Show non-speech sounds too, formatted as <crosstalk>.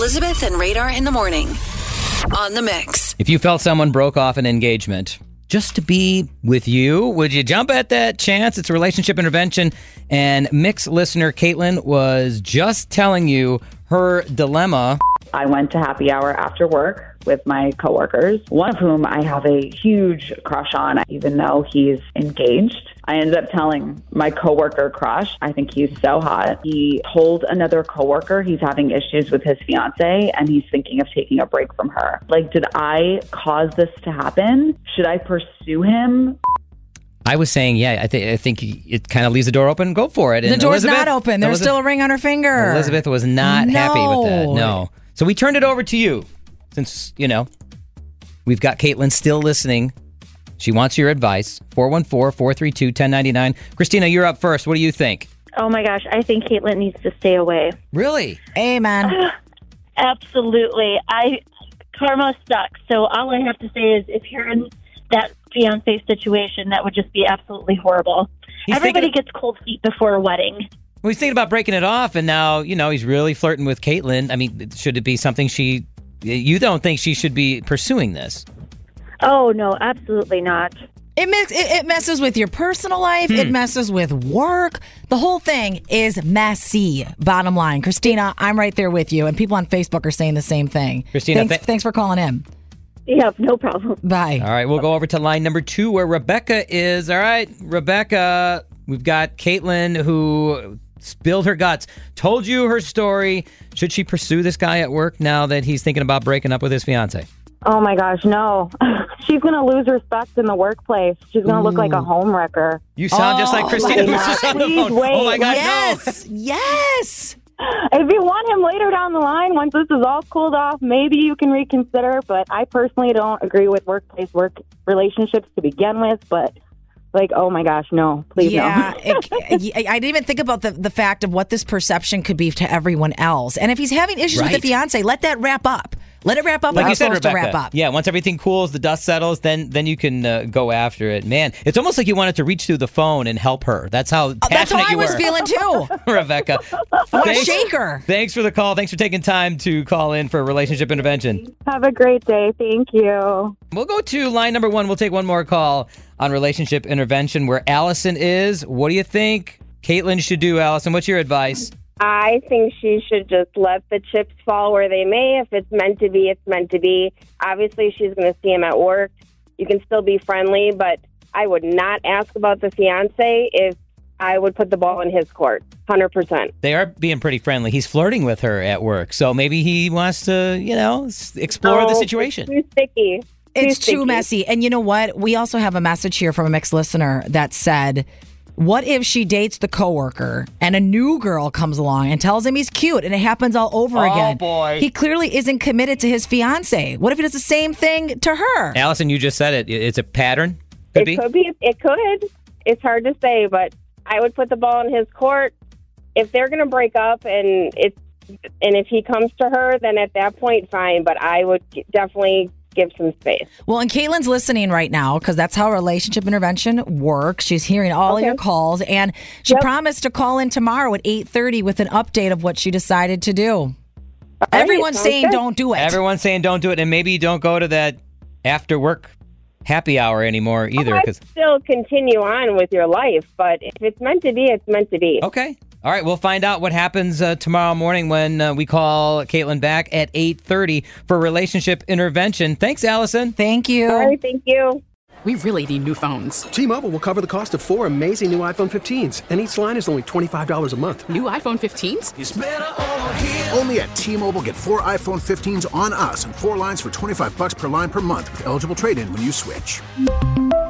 Elizabeth and Radar in the morning on the mix. If you felt someone broke off an engagement just to be with you, would you jump at that chance? It's a relationship intervention. And Mix listener Caitlin was just telling you her dilemma. I went to happy hour after work with my coworkers, one of whom I have a huge crush on, even though he's engaged. I ended up telling my coworker crush, I think he's so hot. He told another coworker he's having issues with his fiance and he's thinking of taking a break from her. Like, did I cause this to happen? Should I pursue him? I was saying, yeah, I think I think it kind of leaves the door open. Go for it. The door's Elizabeth- not open. There's Elizabeth- still a ring on her finger. Elizabeth was not happy with that. No. No. So we turned it over to you since, you know, we've got Caitlin still listening. She wants your advice. 414 432 1099. Christina, you're up first. What do you think? Oh my gosh, I think Caitlin needs to stay away. Really? Amen. <sighs> Absolutely. I karma sucks. So all I have to say is if you're in that fiance situation, that would just be absolutely horrible. He's Everybody thinking- gets cold feet before a wedding. Well, he's thinking about breaking it off, and now, you know, he's really flirting with Caitlin. I mean, should it be something she. You don't think she should be pursuing this? Oh no, absolutely not. It, mix, it, it messes with your personal life. It Hmm. messes with work. The whole thing is messy. Bottom line, Christina, I'm right there with you, and people on Facebook are saying the same thing. Christina, thanks, th- thanks for calling in. Yeah, no problem. Bye. All right, we'll go over to line number two where Rebecca is. All right, Rebecca, we've got Caitlin who spilled her guts, told you her story. Should she pursue this guy at work now that he's thinking about breaking up with his fiance? Oh my gosh, no. <laughs> She's going to lose respect in the workplace. She's going to look like a home wrecker. You sound just like Oh, Christina who's <laughs> just on the Please phone. Oh my wait. God, yes, yes. <laughs> If you want him later down the line, once this is all cooled off, maybe you can reconsider. But I personally don't agree with workplace work relationships to begin with. But like, oh my gosh, no, please Yeah, no. it- I didn't even think about the, the fact of what this perception could be to everyone else. And if he's having issues with Right. the fiance, let that wrap up. Let it wrap up. Like you said, Rebecca. to wrap up. Yeah, once everything cools, the dust settles, then then you can uh, go after it. Man, it's almost like you wanted to reach through the phone and help her. That's how passionate Oh, That's how I you was were, feeling too. <laughs> Rebecca. I want to Thanks- shake her. Thanks for the call. Thanks for taking time to call in for a relationship intervention. Have a great day. Thank you. We'll go to line number one. We'll take one more call on relationship intervention where Allison is. What do you think Caitlin should do, Allison? What's your advice? I think she should just let the chips fall where they may. If it's meant to be, it's meant to be. Obviously, she's going to see him at work. You can still be friendly, but I would not ask about the fiance if I would put the ball in his court. 100%. They are being pretty friendly. He's flirting with her at work. So maybe he wants to, you know, s- explore the Oh, situation. Too sticky. It's Too too messy. And you know what? We also have a message here from a mixed listener that said, what if she dates the coworker and a new girl comes along and tells him he's cute and it happens all over again? Oh, again? boy. He clearly isn't committed to his fiance. What if he does the same thing to her? Allison, you just said it. It's a pattern. Could it be. could be. It could. It's hard to say, but I would put the ball in his court. If they're going to break up and it's and if he comes to her, then at that point, fine. But I would definitely give some space. Well, and Caitlin's listening right now because that's how relationship intervention works. She's hearing all of your calls, and she promised to call in tomorrow at eight thirty with an update of what she decided to do. Everyone's sounds saying good. don't do it. Everyone's saying don't do it, and maybe you don't go to that after work happy hour anymore either. Oh, I'd Because still continue on with your life, but if it's meant to be, it's meant to be. okay, all right, we'll find out what happens uh, tomorrow morning when uh, we call Caitlin back at eight thirty for relationship intervention. Thanks, Allison. Thank you. All right, thank you. We really need new phones. T-Mobile will cover the cost of four amazing new iPhone 15s, and each line is only $25 a month. New iPhone 15s? Only at T-Mobile, get four iPhone 15s on us and four lines for 25 bucks per line per month with eligible trade-in when you switch.